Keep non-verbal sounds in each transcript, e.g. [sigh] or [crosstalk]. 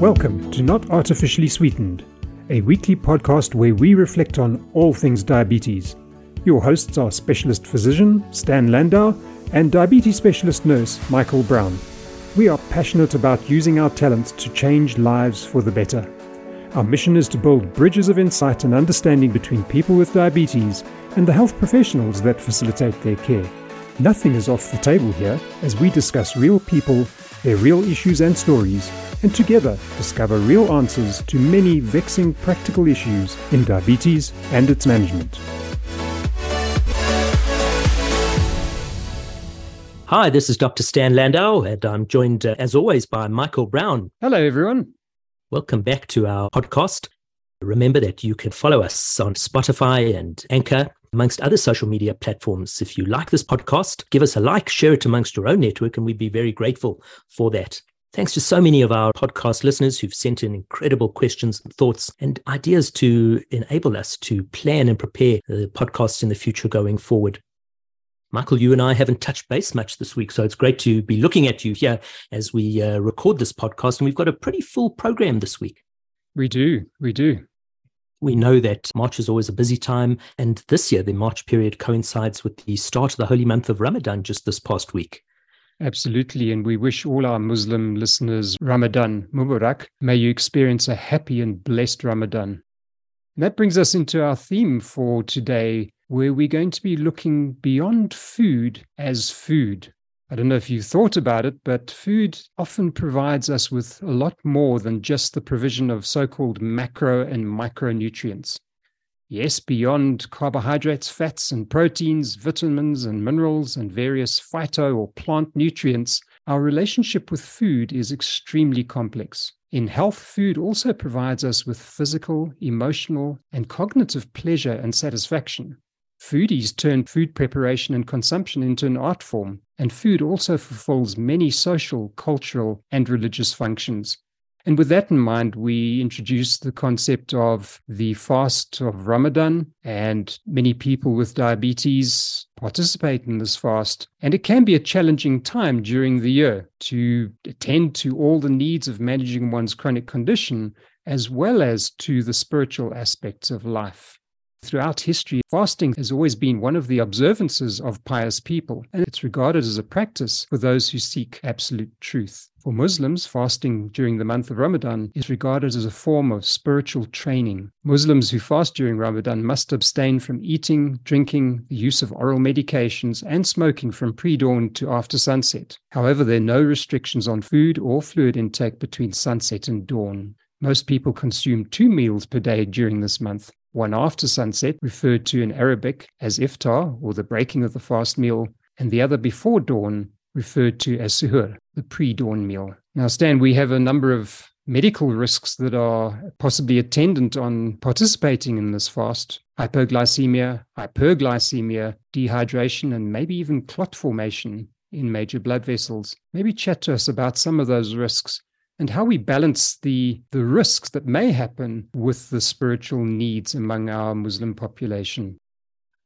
Welcome to Not Artificially Sweetened, a weekly podcast where we reflect on all things diabetes. Your hosts are specialist physician Stan Landau and diabetes specialist nurse Michael Brown. We are passionate about using our talents to change lives for the better. Our mission is to build bridges of insight and understanding between people with diabetes and the health professionals that facilitate their care. Nothing is off the table here as we discuss real people, their real issues and stories, and together discover real answers to many vexing practical issues in diabetes and its management. Hi, this is Dr. Stan Landau, and I'm joined, uh, as always, by Michael Brown. Hello, everyone. Welcome back to our podcast. Remember that you can follow us on Spotify and Anchor, amongst other social media platforms. If you like this podcast, give us a like, share it amongst your own network, and we'd be very grateful for that. Thanks to so many of our podcast listeners who've sent in incredible questions and thoughts and ideas to enable us to plan and prepare the podcasts in the future going forward. Michael, you and I haven't touched base much this week, so it's great to be looking at you here as we uh, record this podcast. And we've got a pretty full program this week. We do. We do. We know that March is always a busy time, and this year the March period coincides with the start of the holy month of Ramadan just this past week. Absolutely. And we wish all our Muslim listeners Ramadan Mubarak. May you experience a happy and blessed Ramadan. And that brings us into our theme for today, where we're going to be looking beyond food as food. I don't know if you thought about it, but food often provides us with a lot more than just the provision of so called macro and micronutrients. Yes, beyond carbohydrates, fats, and proteins, vitamins and minerals, and various phyto or plant nutrients, our relationship with food is extremely complex. In health, food also provides us with physical, emotional, and cognitive pleasure and satisfaction. Foodies turn food preparation and consumption into an art form, and food also fulfills many social, cultural, and religious functions. And with that in mind, we introduced the concept of the fast of Ramadan, and many people with diabetes participate in this fast. And it can be a challenging time during the year to attend to all the needs of managing one's chronic condition, as well as to the spiritual aspects of life. Throughout history, fasting has always been one of the observances of pious people, and it's regarded as a practice for those who seek absolute truth. For Muslims, fasting during the month of Ramadan is regarded as a form of spiritual training. Muslims who fast during Ramadan must abstain from eating, drinking, the use of oral medications, and smoking from pre dawn to after sunset. However, there are no restrictions on food or fluid intake between sunset and dawn. Most people consume two meals per day during this month, one after sunset, referred to in Arabic as iftar or the breaking of the fast meal, and the other before dawn, referred to as suhur, the pre dawn meal. Now, Stan, we have a number of medical risks that are possibly attendant on participating in this fast hypoglycemia, hyperglycemia, dehydration, and maybe even clot formation in major blood vessels. Maybe chat to us about some of those risks and how we balance the the risks that may happen with the spiritual needs among our Muslim population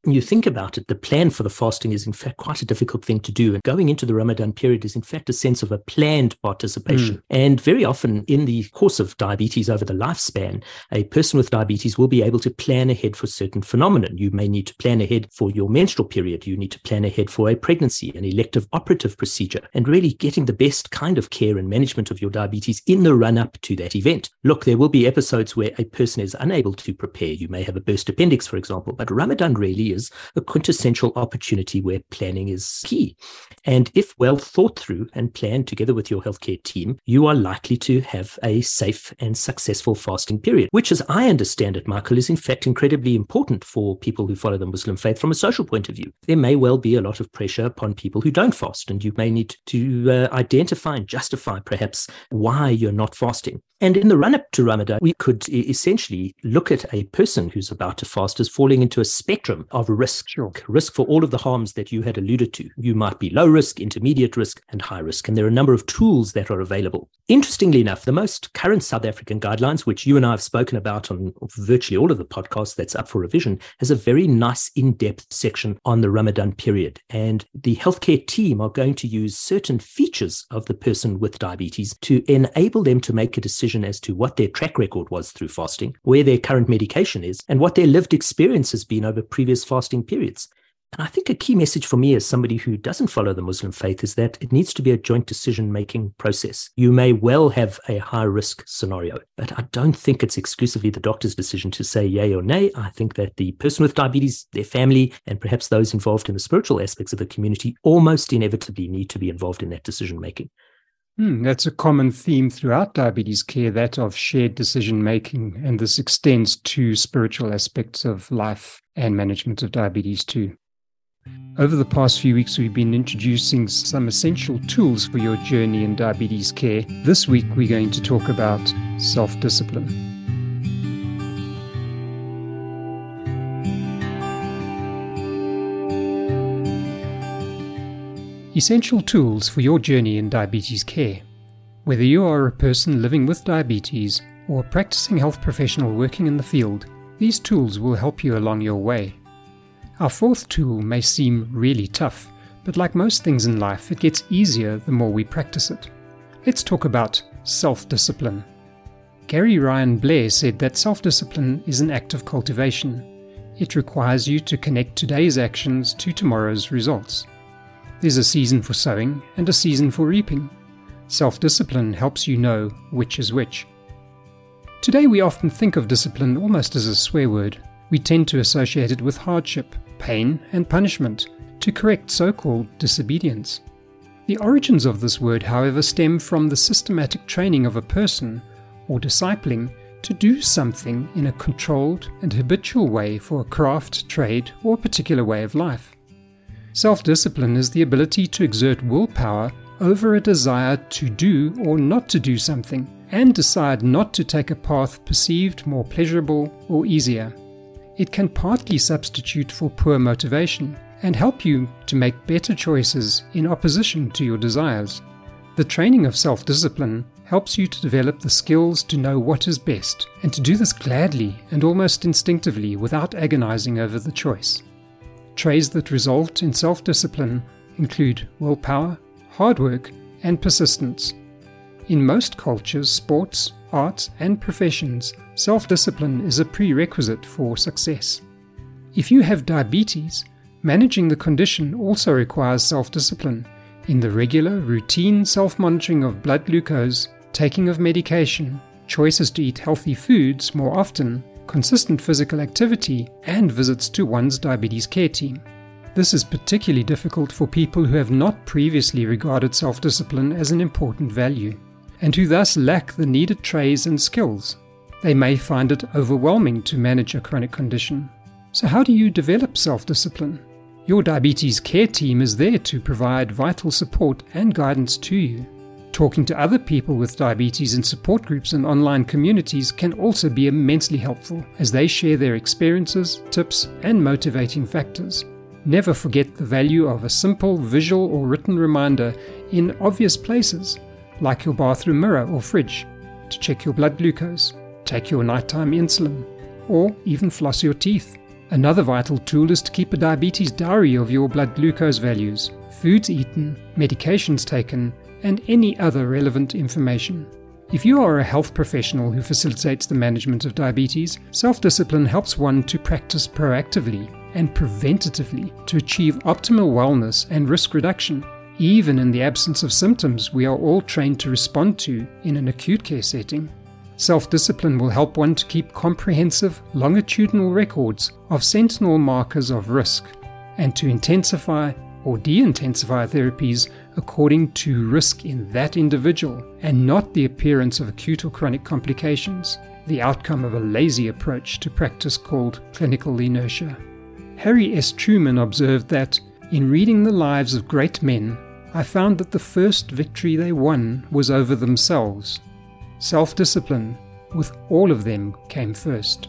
you think about it, the plan for the fasting is in fact quite a difficult thing to do. And going into the Ramadan period is in fact a sense of a planned participation. Mm. And very often in the course of diabetes over the lifespan, a person with diabetes will be able to plan ahead for certain phenomenon. You may need to plan ahead for your menstrual period. You need to plan ahead for a pregnancy, an elective operative procedure, and really getting the best kind of care and management of your diabetes in the run up to that event. Look, there will be episodes where a person is unable to prepare. You may have a burst appendix, for example, but Ramadan really is a quintessential opportunity where planning is key. And if well thought through and planned together with your healthcare team, you are likely to have a safe and successful fasting period, which, as I understand it, Michael, is in fact incredibly important for people who follow the Muslim faith from a social point of view. There may well be a lot of pressure upon people who don't fast, and you may need to uh, identify and justify perhaps why you're not fasting. And in the run up to Ramadan, we could essentially look at a person who's about to fast as falling into a spectrum of risk. Sure. Risk for all of the harms that you had alluded to. You might be low risk, intermediate risk, and high risk. And there are a number of tools that are available. Interestingly enough, the most current South African guidelines, which you and I have spoken about on virtually all of the podcasts that's up for revision, has a very nice in depth section on the Ramadan period. And the healthcare team are going to use certain features of the person with diabetes to enable them to make a decision as to what their track record was through fasting, where their current medication is, and what their lived experience has been over previous fasting periods. And I think a key message for me as somebody who doesn't follow the Muslim faith is that it needs to be a joint decision making process. You may well have a high risk scenario, but I don't think it's exclusively the doctor's decision to say yay or nay. I think that the person with diabetes, their family, and perhaps those involved in the spiritual aspects of the community almost inevitably need to be involved in that decision making. Hmm, that's a common theme throughout diabetes care, that of shared decision making, and this extends to spiritual aspects of life and management of diabetes too. Over the past few weeks, we've been introducing some essential tools for your journey in diabetes care. This week, we're going to talk about self discipline. Essential tools for your journey in diabetes care. Whether you are a person living with diabetes or a practicing health professional working in the field, these tools will help you along your way. Our fourth tool may seem really tough, but like most things in life, it gets easier the more we practice it. Let's talk about self discipline. Gary Ryan Blair said that self discipline is an act of cultivation. It requires you to connect today's actions to tomorrow's results. There's a season for sowing and a season for reaping. Self discipline helps you know which is which. Today, we often think of discipline almost as a swear word. We tend to associate it with hardship, pain, and punishment to correct so called disobedience. The origins of this word, however, stem from the systematic training of a person, or discipling, to do something in a controlled and habitual way for a craft, trade, or particular way of life. Self discipline is the ability to exert willpower over a desire to do or not to do something, and decide not to take a path perceived more pleasurable or easier it can partly substitute for poor motivation and help you to make better choices in opposition to your desires. The training of self discipline helps you to develop the skills to know what is best and to do this gladly and almost instinctively without agonizing over the choice. Traits that result in self discipline include willpower, hard work, and persistence. In most cultures, sports, arts, and professions, self discipline is a prerequisite for success. If you have diabetes, managing the condition also requires self discipline in the regular, routine self monitoring of blood glucose, taking of medication, choices to eat healthy foods more often, consistent physical activity, and visits to one's diabetes care team. This is particularly difficult for people who have not previously regarded self discipline as an important value and who thus lack the needed traits and skills. They may find it overwhelming to manage a chronic condition. So, how do you develop self discipline? Your diabetes care team is there to provide vital support and guidance to you. Talking to other people with diabetes in support groups and online communities can also be immensely helpful as they share their experiences, tips, and motivating factors. Never forget the value of a simple visual or written reminder in obvious places like your bathroom mirror or fridge, to check your blood glucose, take your nighttime insulin, or even floss your teeth. Another vital tool is to keep a diabetes diary of your blood glucose values, foods eaten, medications taken, and any other relevant information. If you are a health professional who facilitates the management of diabetes, self discipline helps one to practice proactively and preventatively to achieve optimal wellness and risk reduction even in the absence of symptoms we are all trained to respond to in an acute care setting. Self discipline will help one to keep comprehensive, longitudinal records of sentinel markers of risk and to intensify or de intensify therapies according to risk in that individual and not the appearance of acute or chronic complications, the outcome of a lazy approach to practice called clinical inertia. Harry S. Truman observed that in reading the lives of great men, I found that the first victory they won was over themselves. Self discipline, with all of them, came first.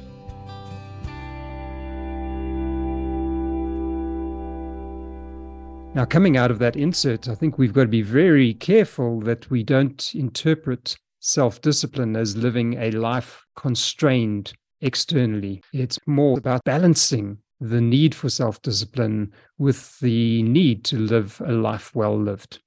Now, coming out of that insert, I think we've got to be very careful that we don't interpret self discipline as living a life constrained externally. It's more about balancing the need for self discipline with the need to live a life well lived.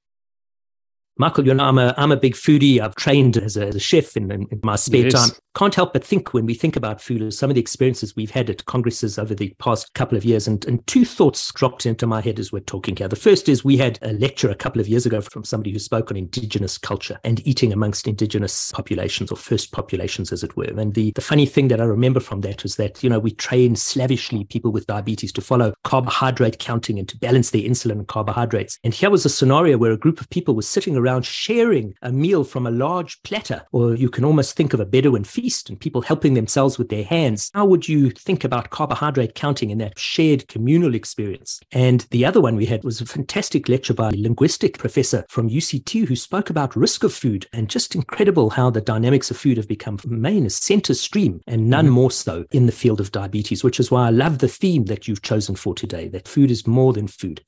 Michael, you know, I'm a, I'm a big foodie. I've trained as a, as a chef in, in, my spare yes. time. Can't help but think when we think about food, some of the experiences we've had at congresses over the past couple of years. And, and two thoughts dropped into my head as we're talking here. The first is we had a lecture a couple of years ago from somebody who spoke on indigenous culture and eating amongst indigenous populations or first populations, as it were. And the, the funny thing that I remember from that was that, you know, we train slavishly people with diabetes to follow carbohydrate counting and to balance their insulin and carbohydrates. And here was a scenario where a group of people was sitting around sharing a meal from a large platter, or you can almost think of a Bedouin feast and people helping themselves with their hands. How would you think about carbohydrate counting in that shared communal experience? And the other one we had was a fantastic lecture by a linguistic professor from UCT who spoke about risk of food and just incredible how the dynamics of food have become main center stream and none mm-hmm. more so in the field of diabetes, which is why I love the theme that you've chosen for today, that food is more than food.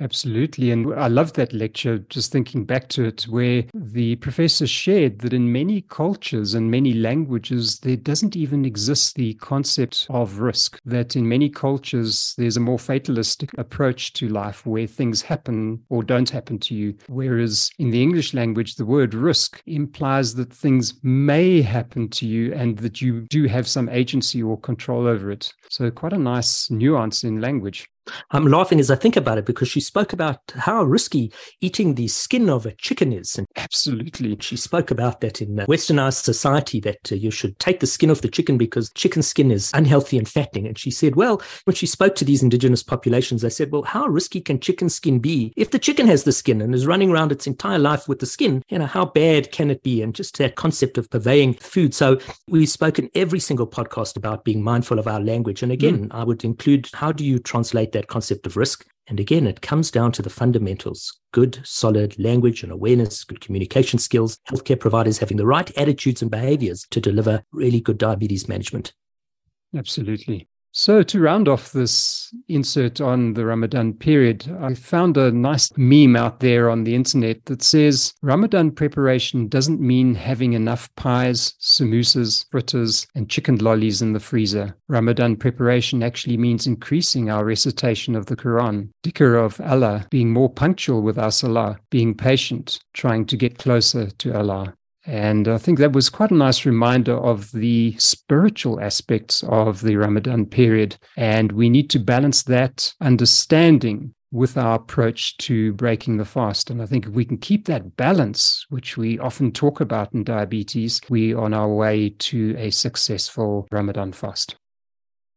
Absolutely. And I love that lecture, just thinking back to it, where the professor shared that in many cultures and many languages, there doesn't even exist the concept of risk. That in many cultures, there's a more fatalistic approach to life where things happen or don't happen to you. Whereas in the English language, the word risk implies that things may happen to you and that you do have some agency or control over it. So, quite a nice nuance in language. I'm laughing as I think about it because she spoke about how risky eating the skin of a chicken is. And absolutely. She spoke about that in westernized society that uh, you should take the skin off the chicken because chicken skin is unhealthy and fattening. And she said, well, when she spoke to these indigenous populations, they said, well, how risky can chicken skin be? If the chicken has the skin and is running around its entire life with the skin, you know, how bad can it be? And just that concept of purveying food. So we've spoken every single podcast about being mindful of our language. And again, mm. I would include how do you translate that concept of risk. And again, it comes down to the fundamentals good, solid language and awareness, good communication skills, healthcare providers having the right attitudes and behaviors to deliver really good diabetes management. Absolutely. So, to round off this insert on the Ramadan period, I found a nice meme out there on the internet that says Ramadan preparation doesn't mean having enough pies, samosas, fritters, and chicken lollies in the freezer. Ramadan preparation actually means increasing our recitation of the Quran, dhikr of Allah, being more punctual with our salah, being patient, trying to get closer to Allah. And I think that was quite a nice reminder of the spiritual aspects of the Ramadan period. And we need to balance that understanding with our approach to breaking the fast. And I think if we can keep that balance, which we often talk about in diabetes, we are on our way to a successful Ramadan fast.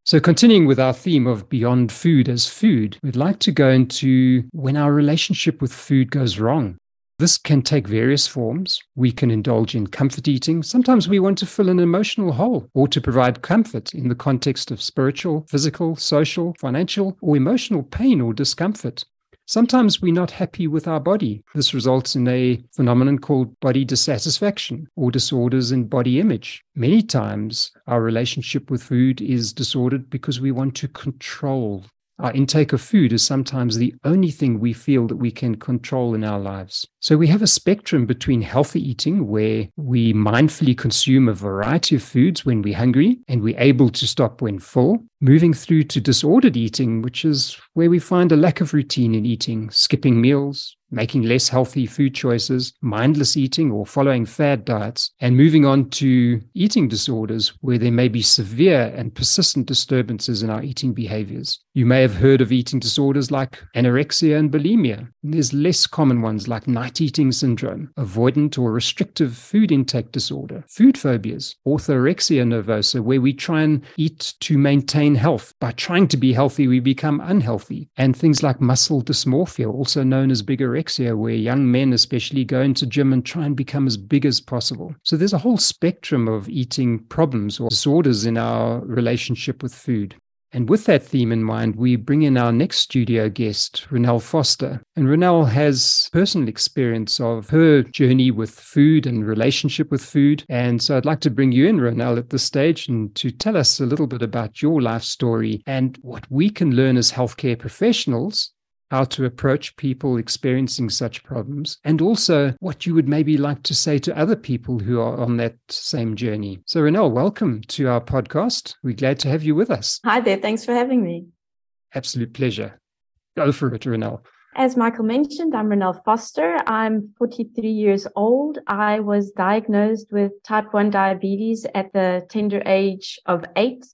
So, continuing with our theme of beyond food as food, we'd like to go into when our relationship with food goes wrong. This can take various forms. We can indulge in comfort eating. Sometimes we want to fill an emotional hole or to provide comfort in the context of spiritual, physical, social, financial, or emotional pain or discomfort. Sometimes we're not happy with our body. This results in a phenomenon called body dissatisfaction or disorders in body image. Many times, our relationship with food is disordered because we want to control our intake of food is sometimes the only thing we feel that we can control in our lives. So we have a spectrum between healthy eating, where we mindfully consume a variety of foods when we're hungry and we're able to stop when full, moving through to disordered eating, which is where we find a lack of routine in eating, skipping meals, making less healthy food choices, mindless eating, or following fad diets, and moving on to eating disorders where there may be severe and persistent disturbances in our eating behaviors. You may have heard of eating disorders like anorexia and bulimia. There's less common ones like night eating syndrome, avoidant or restrictive food intake disorder, food phobias, orthorexia nervosa, where we try and eat to maintain health. By trying to be healthy, we become unhealthy. And things like muscle dysmorphia, also known as bigorexia anorexia, where young men especially go into gym and try and become as big as possible. So there's a whole spectrum of eating problems or disorders in our relationship with food. And with that theme in mind, we bring in our next studio guest, Ronelle Foster. And Ronelle has personal experience of her journey with food and relationship with food. And so I'd like to bring you in, Ronelle, at this stage and to tell us a little bit about your life story and what we can learn as healthcare professionals how to approach people experiencing such problems, and also what you would maybe like to say to other people who are on that same journey. So, Ronelle, welcome to our podcast. We're glad to have you with us. Hi there. Thanks for having me. Absolute pleasure. Go for it, Ronelle. As Michael mentioned, I'm Ronelle Foster. I'm 43 years old. I was diagnosed with type 1 diabetes at the tender age of eight.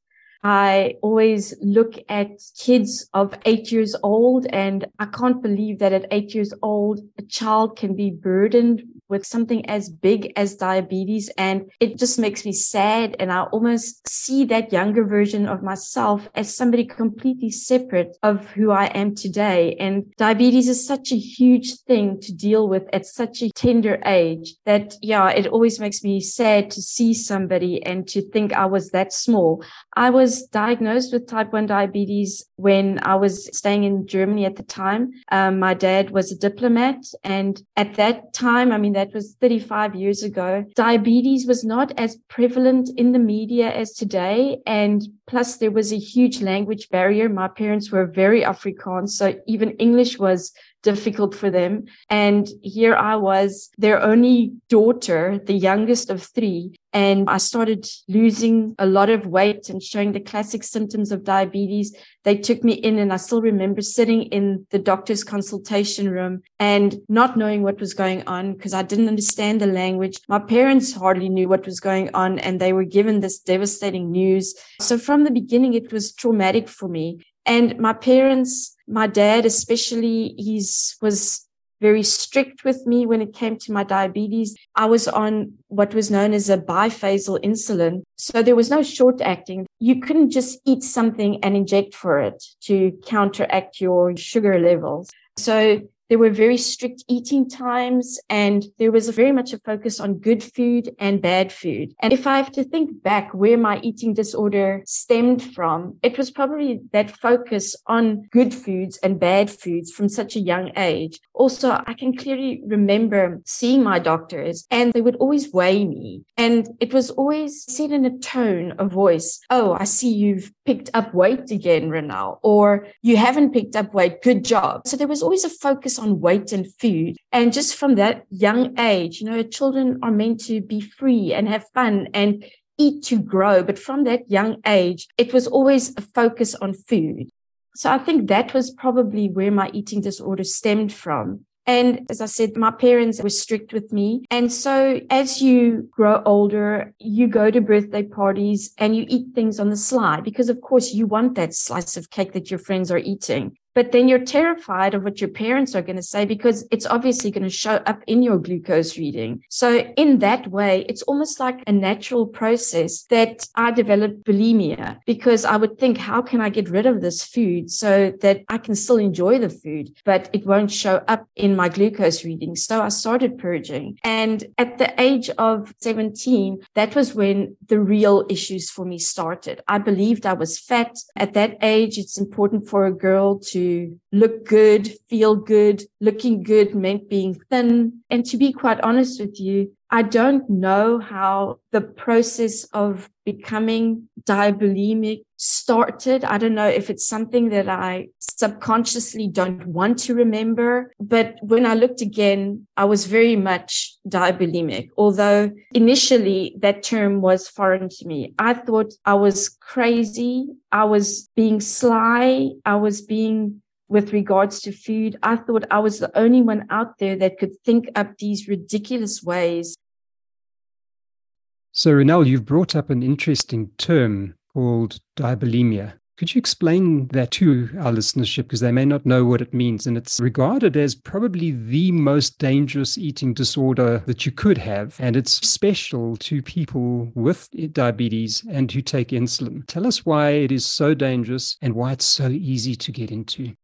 I always look at kids of eight years old and I can't believe that at eight years old, a child can be burdened with something as big as diabetes. And it just makes me sad. And I almost see that younger version of myself as somebody completely separate of who I am today. And diabetes is such a huge thing to deal with at such a tender age that, yeah, it always makes me sad to see somebody and to think I was that small. I was diagnosed with type 1 diabetes when I was staying in Germany at the time. Um, my dad was a diplomat. And at that time, I mean, that was 35 years ago, diabetes was not as prevalent in the media as today. And plus, there was a huge language barrier. My parents were very Afrikaans. So even English was difficult for them. And here I was, their only daughter, the youngest of three. And I started losing a lot of weight and showing the classic symptoms of diabetes. They took me in and I still remember sitting in the doctor's consultation room and not knowing what was going on because I didn't understand the language. My parents hardly knew what was going on and they were given this devastating news. So from the beginning, it was traumatic for me. And my parents, my dad especially, he's was very strict with me when it came to my diabetes. I was on what was known as a biphasal insulin. So there was no short acting. You couldn't just eat something and inject for it to counteract your sugar levels. So there were very strict eating times and there was very much a focus on good food and bad food. And if I have to think back where my eating disorder stemmed from, it was probably that focus on good foods and bad foods from such a young age. Also, I can clearly remember seeing my doctors and they would always weigh me. And it was always said in a tone of voice, Oh, I see you've picked up weight again, Ronelle, or you haven't picked up weight. Good job. So there was always a focus on weight and food. And just from that young age, you know, children are meant to be free and have fun and eat to grow. But from that young age, it was always a focus on food. So I think that was probably where my eating disorder stemmed from. And as I said, my parents were strict with me. And so as you grow older, you go to birthday parties and you eat things on the sly because of course you want that slice of cake that your friends are eating but then you're terrified of what your parents are going to say because it's obviously going to show up in your glucose reading. So in that way, it's almost like a natural process that I developed bulimia because I would think, how can I get rid of this food so that I can still enjoy the food, but it won't show up in my glucose reading. So I started purging. And at the age of 17, that was when the real issues for me started. I believed I was fat. At that age, it's important for a girl to look good, feel good. Looking good meant being thin. And to be quite honest with you, I don't know how the process of becoming diabulimic started. I don't know if it's something that I subconsciously don't want to remember. But when I looked again, I was very much diabulimic, although initially that term was foreign to me. I thought I was crazy. I was being sly. I was being with regards to food. I thought I was the only one out there that could think up these ridiculous ways so, Ronelle, you've brought up an interesting term called diabulimia. Could you explain that to our listenership because they may not know what it means? And it's regarded as probably the most dangerous eating disorder that you could have. And it's special to people with diabetes and who take insulin. Tell us why it is so dangerous and why it's so easy to get into.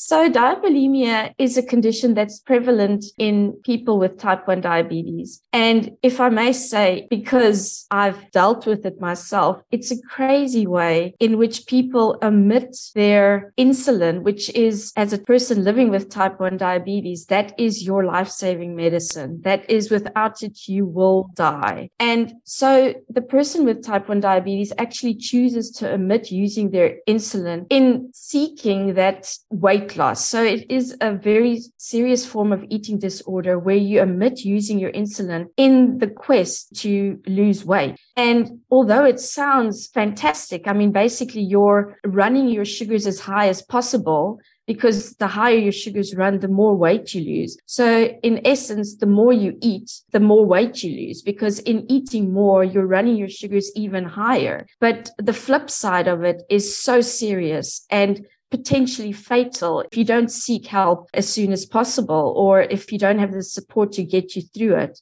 So diabulimia is a condition that's prevalent in people with type 1 diabetes. And if I may say, because I've dealt with it myself, it's a crazy way in which people omit their insulin, which is as a person living with type 1 diabetes, that is your life-saving medicine. That is without it, you will die. And so the person with type 1 diabetes actually chooses to omit using their insulin in seeking that weight loss. So it is a very serious form of eating disorder where you omit using your insulin in the quest to lose weight. And although it sounds fantastic, I mean, basically you're running your sugars as high as possible because the higher your sugars run, the more weight you lose. So in essence, the more you eat, the more weight you lose because in eating more, you're running your sugars even higher. But the flip side of it is so serious and potentially fatal if you don't seek help as soon as possible or if you don't have the support to get you through it.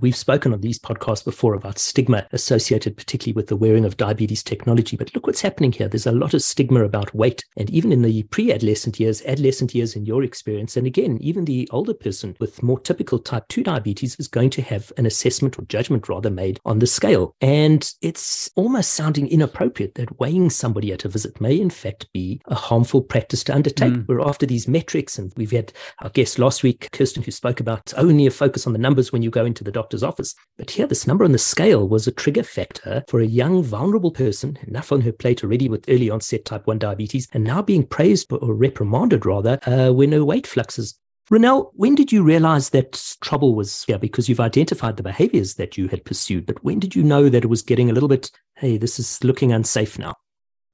We've spoken on these podcasts before about stigma associated particularly with the wearing of diabetes technology, but look what's happening here. There's a lot of stigma about weight. And even in the pre adolescent years, adolescent years in your experience, and again, even the older person with more typical type 2 diabetes is going to have an assessment or judgment rather made on the scale. And it's almost sounding inappropriate that weighing somebody at a visit may in fact be a harmful practice to undertake. Mm. We're after these metrics, and we've had our guest last week, Kirsten, who spoke about only a focus on the numbers when you go into the doctor doctor's office. But here, this number on the scale was a trigger factor for a young, vulnerable person, enough on her plate already with early onset type 1 diabetes, and now being praised or reprimanded rather uh, when her weight fluxes. Ronelle, when did you realize that trouble was here? Because you've identified the behaviors that you had pursued, but when did you know that it was getting a little bit, hey, this is looking unsafe now?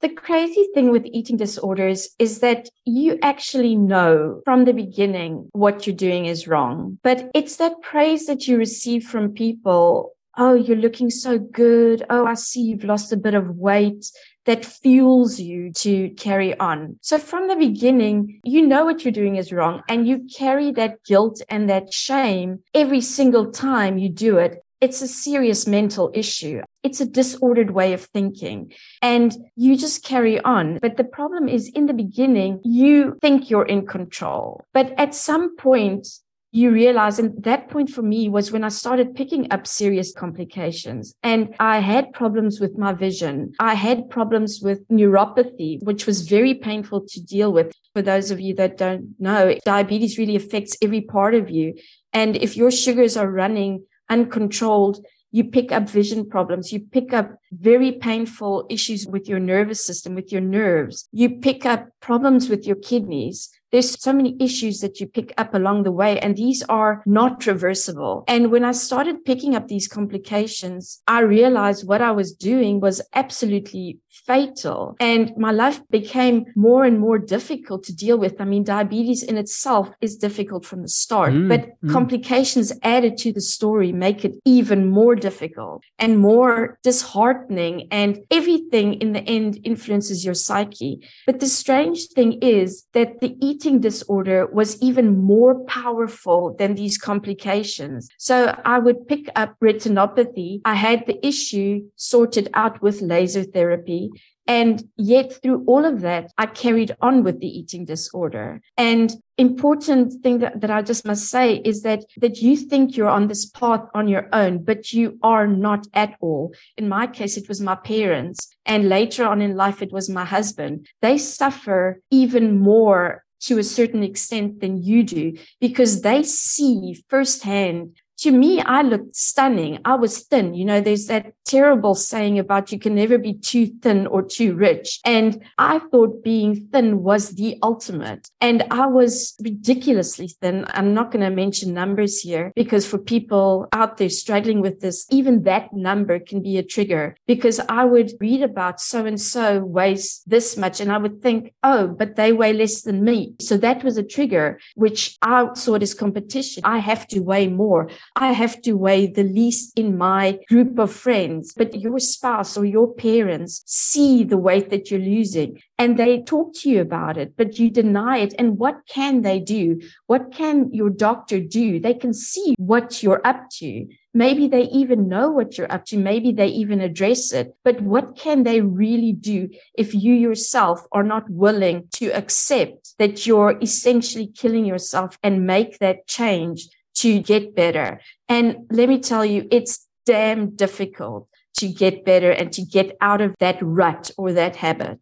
The crazy thing with eating disorders is that you actually know from the beginning what you're doing is wrong. But it's that praise that you receive from people. Oh, you're looking so good. Oh, I see you've lost a bit of weight that fuels you to carry on. So from the beginning, you know what you're doing is wrong and you carry that guilt and that shame every single time you do it it's a serious mental issue. It's a disordered way of thinking and you just carry on. But the problem is in the beginning, you think you're in control, but at some point, you realize, and that point for me was when I started picking up serious complications and I had problems with my vision. I had problems with neuropathy, which was very painful to deal with. For those of you that don't know, diabetes really affects every part of you. And if your sugars are running uncontrolled, you pick up vision problems. You pick up very painful issues with your nervous system, with your nerves. You pick up problems with your kidneys. There's so many issues that you pick up along the way, and these are not reversible. And when I started picking up these complications, I realized what I was doing was absolutely fatal. And my life became more and more difficult to deal with. I mean, diabetes in itself is difficult from the start, mm, but mm. complications added to the story make it even more difficult and more disheartening. And everything in the end influences your psyche. But the strange thing is that the eating disorder was even more powerful than these complications. So I would pick up retinopathy. I had the issue sorted out with laser therapy. And yet through all of that, I carried on with the eating disorder. And important thing that, that I just must say is that, that you think you're on this path on your own, but you are not at all. In my case, it was my parents. And later on in life, it was my husband. They suffer even more to a certain extent than you do because they see firsthand to me, I looked stunning. I was thin. You know, there's that terrible saying about you can never be too thin or too rich. And I thought being thin was the ultimate. And I was ridiculously thin. I'm not going to mention numbers here because for people out there struggling with this, even that number can be a trigger because I would read about so and so weighs this much and I would think, oh, but they weigh less than me. So that was a trigger, which I saw it as competition. I have to weigh more. I have to weigh the least in my group of friends, but your spouse or your parents see the weight that you're losing and they talk to you about it, but you deny it. And what can they do? What can your doctor do? They can see what you're up to. Maybe they even know what you're up to. Maybe they even address it. But what can they really do if you yourself are not willing to accept that you're essentially killing yourself and make that change to get better. And let me tell you, it's damn difficult to get better and to get out of that rut or that habit.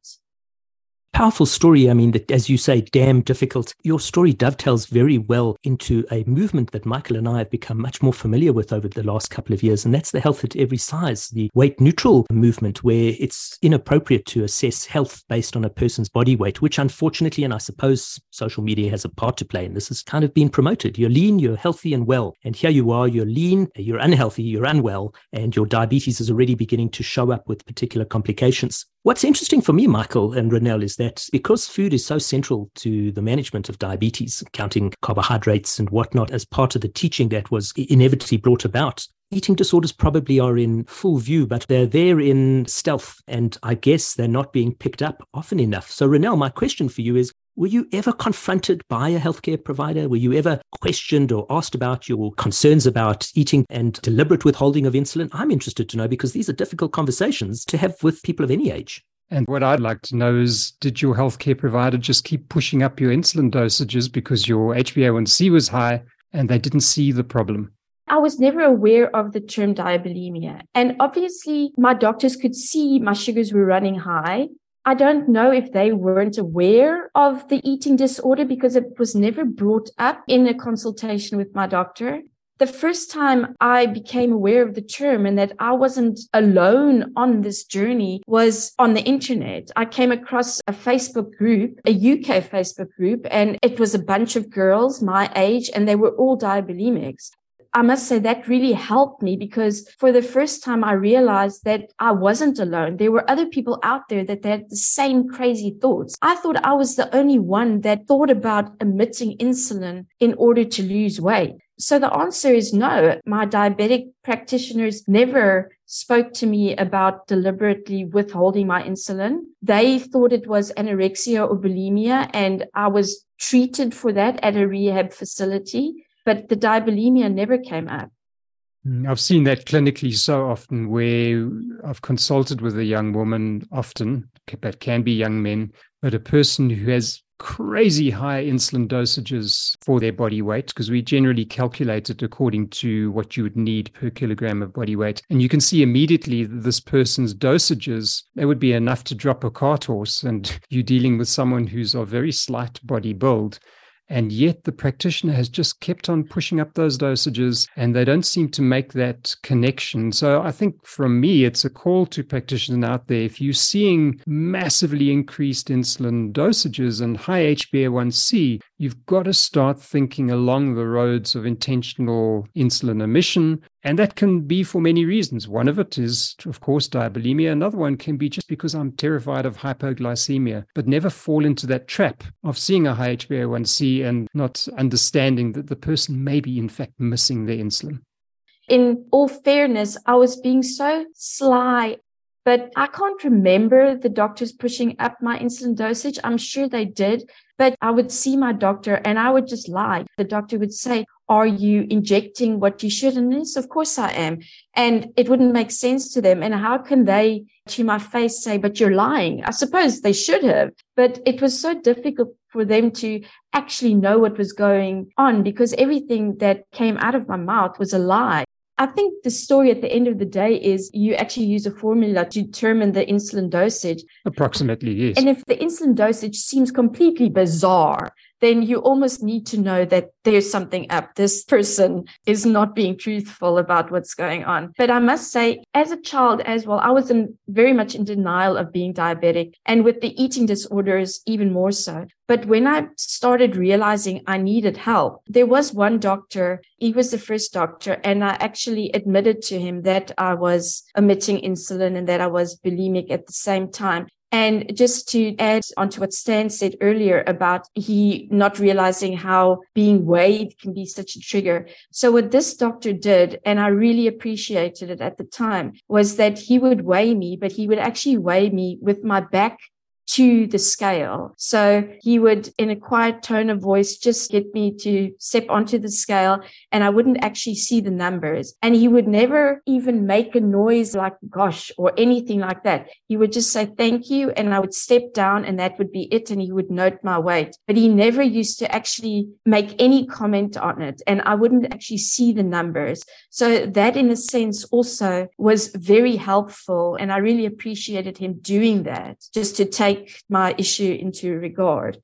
Powerful story. I mean, that, as you say, damn difficult. Your story dovetails very well into a movement that Michael and I have become much more familiar with over the last couple of years, and that's the health at every size, the weight neutral movement, where it's inappropriate to assess health based on a person's body weight, which unfortunately, and I suppose social media has a part to play in this, has kind of been promoted. You're lean, you're healthy and well. And here you are, you're lean, you're unhealthy, you're unwell, and your diabetes is already beginning to show up with particular complications. What's interesting for me, Michael and Ronelle, is that because food is so central to the management of diabetes, counting carbohydrates and whatnot as part of the teaching that was inevitably brought about, eating disorders probably are in full view, but they're there in stealth. And I guess they're not being picked up often enough. So, Ronelle, my question for you is were you ever confronted by a healthcare provider? Were you ever questioned or asked about your concerns about eating and deliberate withholding of insulin? I'm interested to know because these are difficult conversations to have with people of any age. And what I'd like to know is did your healthcare provider just keep pushing up your insulin dosages because your HbA1c was high and they didn't see the problem? I was never aware of the term diabulimia. And obviously, my doctors could see my sugars were running high. I don't know if they weren't aware of the eating disorder because it was never brought up in a consultation with my doctor. The first time I became aware of the term and that I wasn't alone on this journey was on the internet. I came across a Facebook group, a UK Facebook group, and it was a bunch of girls my age and they were all diabulimics. I must say that really helped me because for the first time I realized that I wasn't alone. There were other people out there that had the same crazy thoughts. I thought I was the only one that thought about emitting insulin in order to lose weight. So the answer is no. My diabetic practitioners never spoke to me about deliberately withholding my insulin. They thought it was anorexia or bulimia and I was treated for that at a rehab facility but the diabulimia never came up. Mm, I've seen that clinically so often where I've consulted with a young woman often, that can be young men, but a person who has crazy high insulin dosages for their body weight because we generally calculate it according to what you would need per kilogram of body weight. And you can see immediately that this person's dosages, they would be enough to drop a cart horse. And [laughs] you're dealing with someone who's of very slight body build. And yet the practitioner has just kept on pushing up those dosages and they don't seem to make that connection. So I think from me, it's a call to practitioners out there. If you're seeing massively increased insulin dosages and high HbA1c, you've got to start thinking along the roads of intentional insulin omission and that can be for many reasons. One of it is, of course, diabulimia. Another one can be just because I'm terrified of hypoglycemia, but never fall into that trap of seeing a high HbA1c and not understanding that the person may be, in fact, missing their insulin. In all fairness, I was being so sly but I can't remember the doctors pushing up my insulin dosage. I'm sure they did, but I would see my doctor and I would just lie. The doctor would say, are you injecting what you should? And yes, of course I am. And it wouldn't make sense to them. And how can they to my face say, but you're lying? I suppose they should have, but it was so difficult for them to actually know what was going on because everything that came out of my mouth was a lie. I think the story at the end of the day is you actually use a formula to determine the insulin dosage. Approximately, yes. And if the insulin dosage seems completely bizarre, then you almost need to know that there's something up. This person is not being truthful about what's going on. But I must say, as a child as well, I was in very much in denial of being diabetic and with the eating disorders, even more so. But when I started realizing I needed help, there was one doctor. He was the first doctor. And I actually admitted to him that I was emitting insulin and that I was bulimic at the same time. And just to add onto what Stan said earlier about he not realizing how being weighed can be such a trigger. So what this doctor did, and I really appreciated it at the time, was that he would weigh me, but he would actually weigh me with my back to the scale. So he would, in a quiet tone of voice, just get me to step onto the scale and I wouldn't actually see the numbers. And he would never even make a noise like gosh or anything like that. He would just say thank you. And I would step down and that would be it. And he would note my weight, but he never used to actually make any comment on it. And I wouldn't actually see the numbers. So that in a sense also was very helpful. And I really appreciated him doing that just to take take my issue into regard.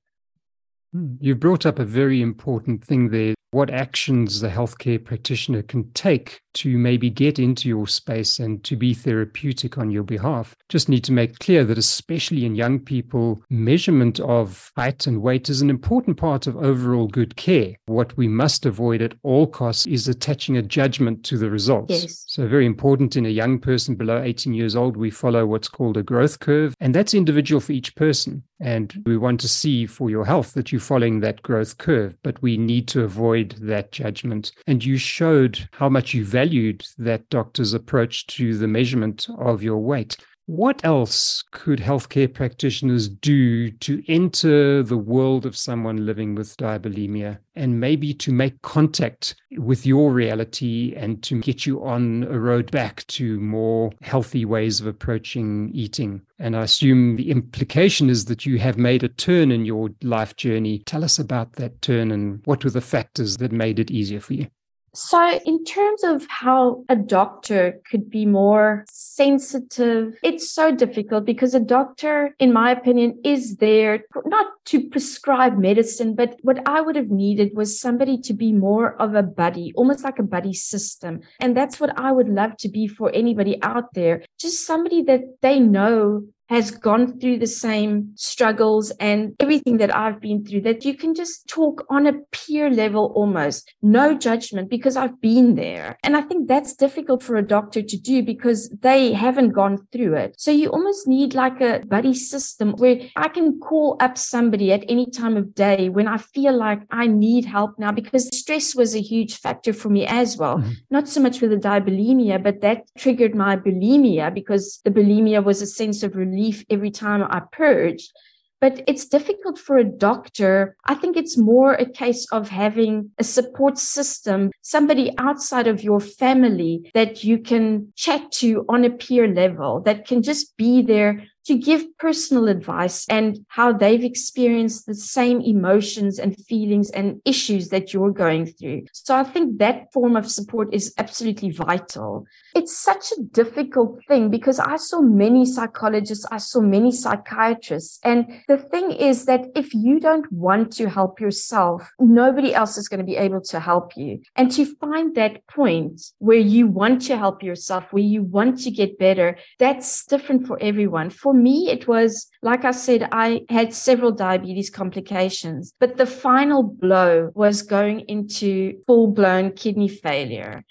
Hmm. You've brought up a very important thing there what actions the healthcare practitioner can take to maybe get into your space and to be therapeutic on your behalf. Just need to make clear that, especially in young people, measurement of height and weight is an important part of overall good care. What we must avoid at all costs is attaching a judgment to the results. Yes. So, very important in a young person below 18 years old, we follow what's called a growth curve, and that's individual for each person. And we want to see for your health that you're following that growth curve, but we need to avoid that judgment. And you showed how much you valued that doctor's approach to the measurement of your weight. What else could healthcare practitioners do to enter the world of someone living with diabulimia and maybe to make contact with your reality and to get you on a road back to more healthy ways of approaching eating? And I assume the implication is that you have made a turn in your life journey. Tell us about that turn and what were the factors that made it easier for you? So, in terms of how a doctor could be more sensitive, it's so difficult because a doctor, in my opinion, is there not to prescribe medicine, but what I would have needed was somebody to be more of a buddy, almost like a buddy system. And that's what I would love to be for anybody out there. Just somebody that they know has gone through the same struggles and everything that I've been through, that you can just talk on a peer level almost, no judgment, because I've been there. And I think that's difficult for a doctor to do because they haven't gone through it. So you almost need like a buddy system where I can call up somebody at any time of day when I feel like I need help now, because stress was a huge factor for me as well. Mm-hmm. Not so much with the diabulimia, but that triggered my bulimia because the bulimia was a sense of relief relief every time I purge. But it's difficult for a doctor. I think it's more a case of having a support system, somebody outside of your family that you can chat to on a peer level that can just be there to give personal advice and how they've experienced the same emotions and feelings and issues that you're going through. So I think that form of support is absolutely vital. It's such a difficult thing because I saw many psychologists, I saw many psychiatrists. And the thing is that if you don't want to help yourself, nobody else is going to be able to help you. And to find that point where you want to help yourself, where you want to get better, that's different for everyone. For me, it was, like I said, I had several diabetes complications, but the final blow was going into full blown kidney failure.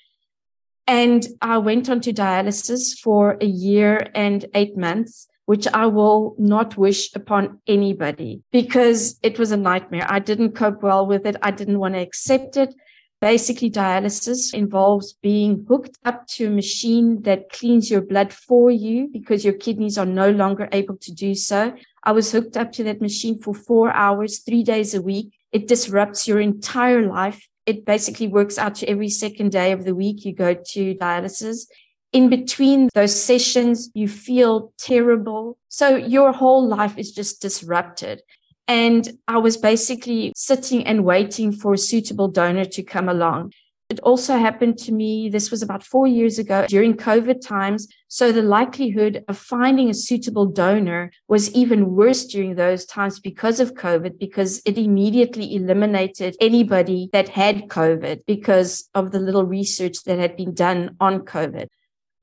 And I went on to dialysis for a year and eight months, which I will not wish upon anybody because it was a nightmare. I didn't cope well with it. I didn't want to accept it. Basically, dialysis involves being hooked up to a machine that cleans your blood for you because your kidneys are no longer able to do so. I was hooked up to that machine for four hours, three days a week. It disrupts your entire life. It basically works out to every second day of the week you go to dialysis. In between those sessions, you feel terrible. So your whole life is just disrupted. And I was basically sitting and waiting for a suitable donor to come along. It also happened to me, this was about four years ago during COVID times. So the likelihood of finding a suitable donor was even worse during those times because of COVID, because it immediately eliminated anybody that had COVID because of the little research that had been done on COVID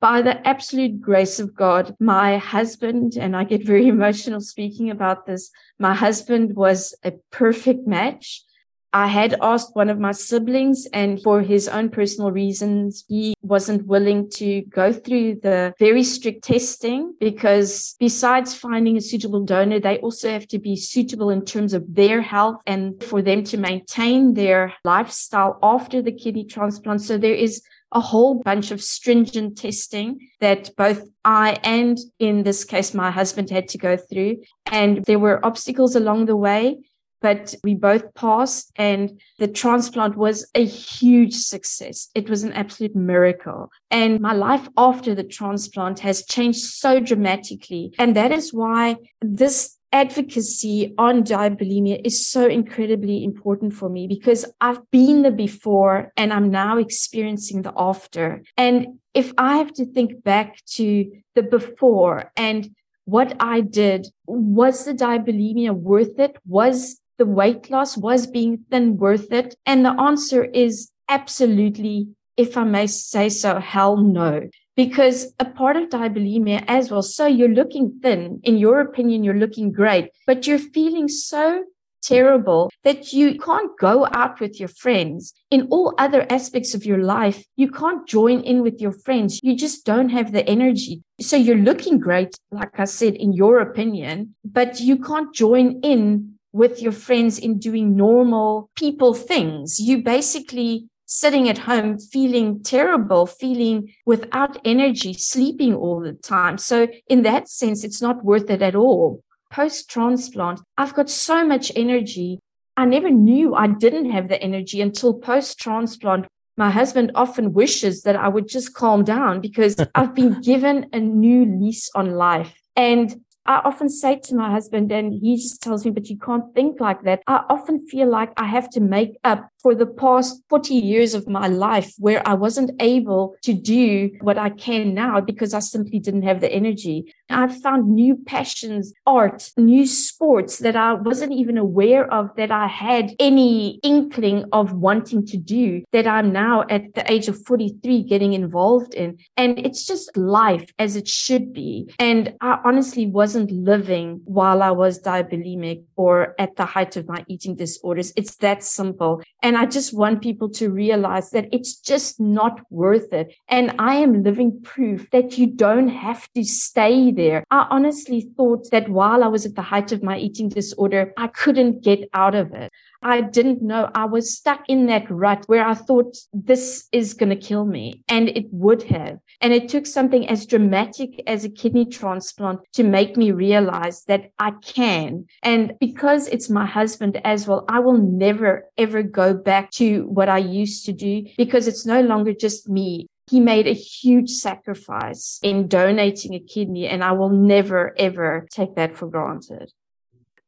by the absolute grace of God, my husband, and I get very [laughs] emotional speaking about this, my husband was a perfect match. I had asked one of my siblings, and for his own personal reasons, he wasn't willing to go through the very strict testing because, besides finding a suitable donor, they also have to be suitable in terms of their health and for them to maintain their lifestyle after the kidney transplant. So, there is a whole bunch of stringent testing that both I and in this case, my husband had to go through. And there were obstacles along the way, but we both passed and the transplant was a huge success. It was an absolute miracle. And my life after the transplant has changed so dramatically. And that is why this advocacy on diabulimia is so incredibly important for me because I've been the before and I'm now experiencing the after. And if I have to think back to the before and what I did. Was the diabulimia worth it? Was the weight loss, was being thin worth it? And the answer is absolutely, if I may say so, hell no. Because a part of diabulimia as well. So you're looking thin. In your opinion, you're looking great, but you're feeling so terrible that you can't go out with your friends. In all other aspects of your life, you can't join in with your friends. You just don't have the energy. So you're looking great, like I said, in your opinion, but you can't join in with your friends in doing normal people things. You basically sitting at home feeling terrible, feeling without energy, sleeping all the time. So in that sense, it's not worth it at all post transplant, I've got so much energy. I never knew I didn't have the energy until post transplant. My husband often wishes that I would just calm down because [laughs] I've been given a new lease on life. And I often say to my husband, and he just tells me, but you can't think like that. I often feel like I have to make up for the past 40 years of my life where I wasn't able to do what I can now because I simply didn't have the energy. I've found new passions, art, new sports that I wasn't even aware of that I had any inkling of wanting to do that I'm now at the age of 43 getting involved in. And it's just life as it should be. And I honestly wasn't living while I was diabulimic or at the height of my eating disorders. It's that simple. And I just want people to realize that it's just not worth it. And I am living proof that you don't have to stay there. I honestly thought that while I was at the height of my eating disorder, I couldn't get out of it. I didn't know. I was stuck in that rut where I thought this is going to kill me. And it would have. And it took something as dramatic as a kidney transplant to make me realize that I can. And because it's my husband as well, I will never, ever go back to what I used to do because it's no longer just me he made a huge sacrifice in donating a kidney, and I will never, ever take that for granted.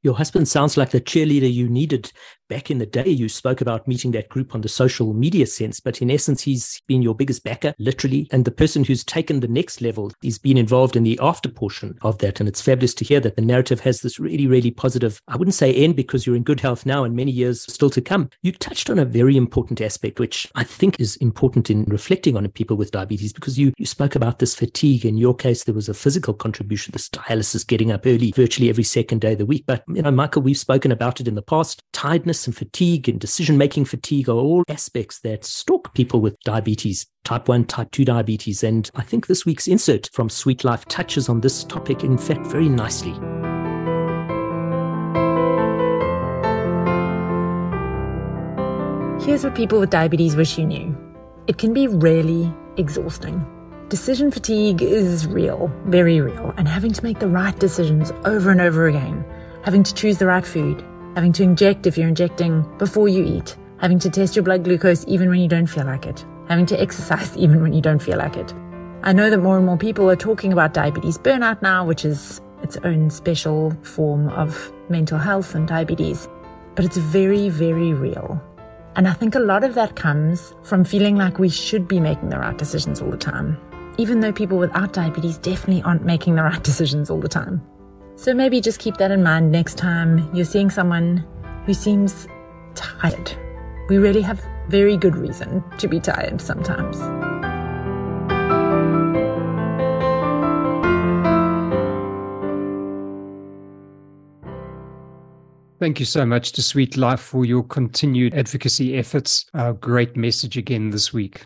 Your husband sounds like the cheerleader you needed back in the day. You spoke about meeting that group on the social media sense, but in essence, he's been your biggest backer, literally, and the person who's taken the next level. He's been involved in the after portion of that. And it's fabulous to hear that the narrative has this really, really positive, I wouldn't say end because you're in good health now and many years still to come. You touched on a very important aspect, which I think is important in reflecting on people with diabetes, because you, you spoke about this fatigue. In your case, there was a physical contribution, this dialysis, getting up early virtually every second day of the week. But you know, Michael, we've spoken about it in the past. Tiredness and fatigue and decision making fatigue are all aspects that stalk people with diabetes, type 1, type 2 diabetes. And I think this week's insert from Sweet Life touches on this topic, in fact, very nicely. Here's what people with diabetes wish you knew it can be really exhausting. Decision fatigue is real, very real, and having to make the right decisions over and over again having to choose the right food, having to inject if you're injecting before you eat, having to test your blood glucose even when you don't feel like it, having to [laughs] exercise even when you don't feel like it. I know that more and more people are talking about diabetes burnout now, which is its own special form of mental health and diabetes, but it's very, very real. And I think a lot of that comes from feeling like we should be making the right decisions all the time, even though people without diabetes definitely aren't making the right [laughs] decisions all the time. So maybe just keep that in mind next time you're seeing someone who seems tired. We really have very good reason to be tired sometimes. Thank you so much to Sweet Life for your continued advocacy efforts. A great message again this week.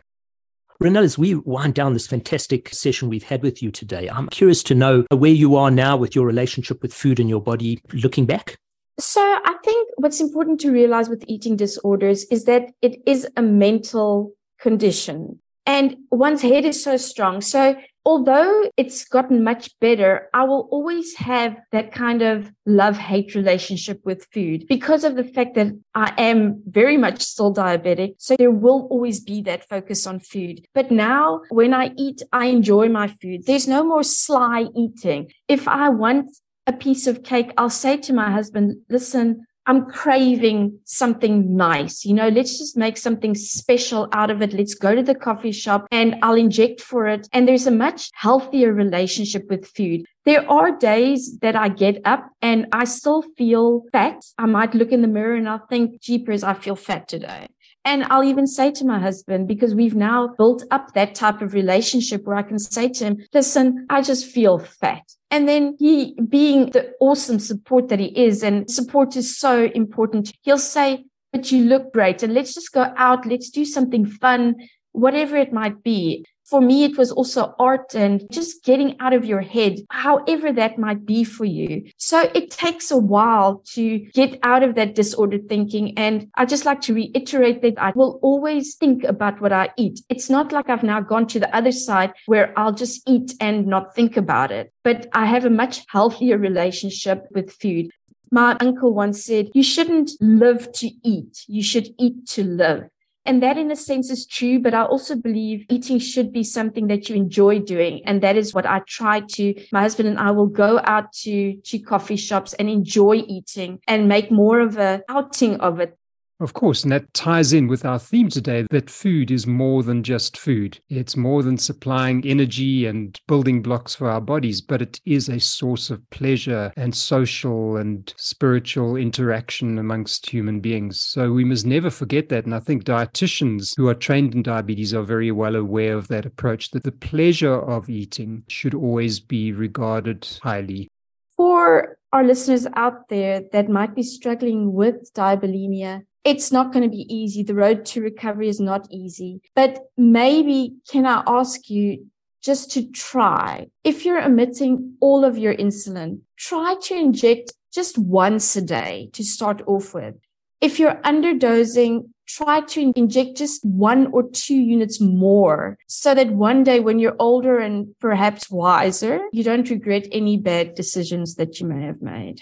Ronelle, as we wind down this fantastic session we've had with you today, I'm curious to know where you are now with your relationship with food and your body looking back. So, I think what's important to realize with eating disorders is that it is a mental condition and one's head is so strong. So, although it's gotten much better, I will always have that kind of love hate relationship with food because of the fact that I am very much still diabetic. So there will always be that focus on food. But now when I eat, I enjoy my food. There's no more sly eating. If I want a piece of cake, I'll say to my husband, listen, I'm craving something nice. You know, let's just make something special out of it. Let's go to the coffee shop and I'll inject for it. And there's a much healthier relationship with food. There are days that I get up and I still feel fat. I might look in the mirror and I'll think, jeepers, I feel fat today. And I'll even say to my husband, because we've now built up that type of relationship where I can say to him, listen, I just feel fat. And then he being the awesome support that he is, and support is so important. He'll say, but you look great and let's just go out. Let's do something fun, whatever it might be for me, it was also art and just getting out of your head, however that might be for you. So it takes a while to get out of that disordered thinking. And I just like to reiterate that I will always think about what I eat. It's not like I've now gone to the other side where I'll just eat and not think about it, but I have a much healthier relationship with food. My uncle once said, you shouldn't live to eat. You should eat to live. And that in a sense is true, but I also believe eating should be something that you enjoy doing. And that is what I try to, my husband and I will go out to, to coffee shops and enjoy eating and make more of a outing of it of course, and that ties in with our theme today that food is more than just food. It's more than supplying energy and building blocks for our bodies, but it is a source of pleasure and social and spiritual interaction amongst human beings. So we must never forget that. And I think dietitians who are trained in diabetes are very well aware of that approach that the pleasure of eating should always be regarded highly. For our listeners out there that might be struggling with diabulimia, it's not going to be easy. The road to recovery is not easy. But maybe can I ask you just to try? If you're omitting all of your insulin, try to inject just once a day to start off with. If you're underdosing, try to inject just one or two units more so that one day when you're older and perhaps wiser, you don't regret any bad decisions that you may have made.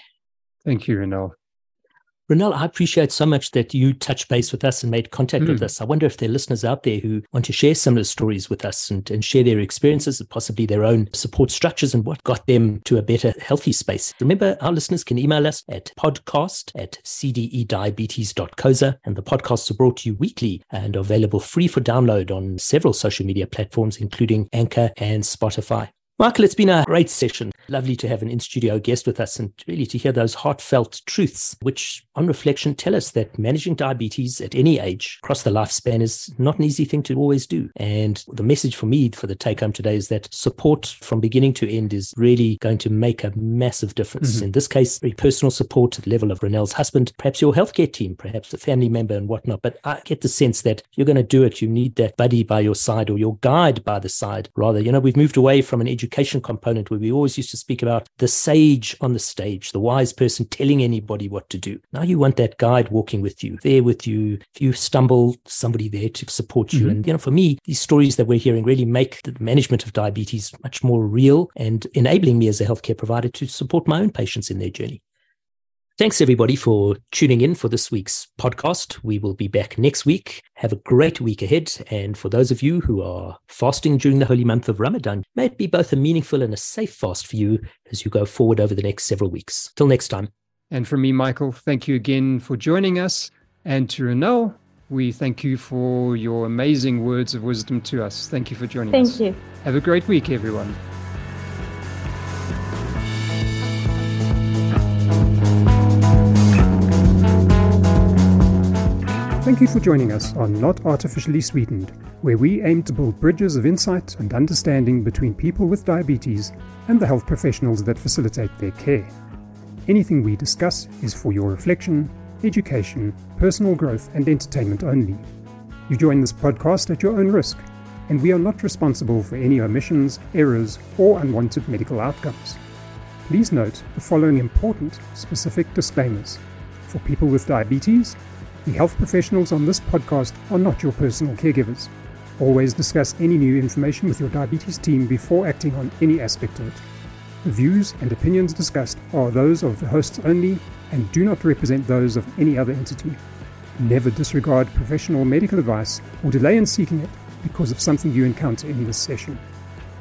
Thank you, Ronelle. Ronelle, I appreciate so much that you touched base with us and made contact mm. with hmm. us. I wonder if there are listeners out there who want to share similar stories with us and, and share their experiences and possibly their own support structures and what got them to a better, healthy space. Remember, our listeners can email us at podcast at cdediabetes.coza. And the podcasts are brought to you weekly and are available free for download on several social media platforms, including Anchor and Spotify. Michael, it's been a great session. Lovely to have an in studio guest with us and really to hear those heartfelt truths, which on reflection tell us that managing diabetes at any age across the lifespan is not an easy thing to always do. And the message for me for the take home today is that support from beginning to end is really going to make a massive difference. Mm-hmm. In this case, very personal support at the level of Ronelle's husband, perhaps your healthcare team, perhaps a family member and whatnot. But I get the sense that you're going to do it. You need that buddy by your side or your guide by the side. Rather, you know, we've moved away from an education education component where we always used to speak about the sage on the stage, the wise person telling anybody what to do. Now you want that guide walking with you, there with you. If you stumble, somebody there to support you. Mm-hmm. And, you know, for me, these stories that we're hearing really make the management of diabetes much more real and enabling me as a healthcare provider to support my own patients in their journey. Thanks, everybody, for tuning in for this week's podcast. We will be back next week. Have a great week ahead. And for those of you who are fasting during the holy month of Ramadan, may it be both a meaningful and a safe fast for you as you go forward over the next several weeks. Till next time. And for me, Michael, thank you again for joining us. And to Ronelle, we thank you for your amazing words of wisdom to us. Thank you for joining thank us. Thank you. Have a great week, everyone. Thank you for joining us on Not Artificially Sweetened, where we aim to build bridges of insight and understanding between people with diabetes and the health professionals that facilitate their care. Anything we discuss is for your reflection, education, personal growth, and entertainment only. You join this podcast at your own risk, and we are not responsible for any omissions, errors, or unwanted medical outcomes. Please note the following important, specific disclaimers. For people with diabetes, the health professionals on this podcast are not your personal caregivers. Always discuss any new information with your diabetes team before acting on any aspect of it. The views and opinions discussed are those of the hosts only and do not represent those of any other entity. Never disregard professional medical advice or delay in seeking it because of something you encounter in this session.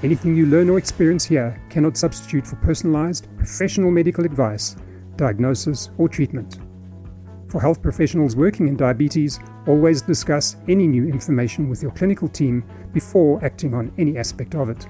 Anything you learn or experience here cannot substitute for personalized, professional medical advice, diagnosis, or treatment. For health professionals working in diabetes, always discuss any new information with your clinical team before acting on any aspect of it.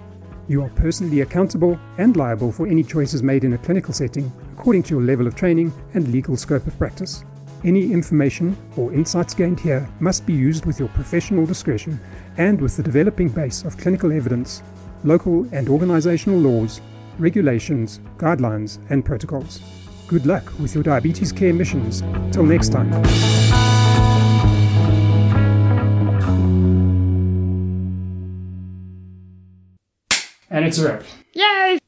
You are personally accountable and liable for any choices made in a clinical setting according to your level of training and legal scope of practice. Any information or insights gained here must be used with your professional discretion and with the developing base of clinical evidence, local and organizational laws, regulations, guidelines, and protocols. Good luck with your diabetes care missions. Till next time. And it's a wrap. Yay!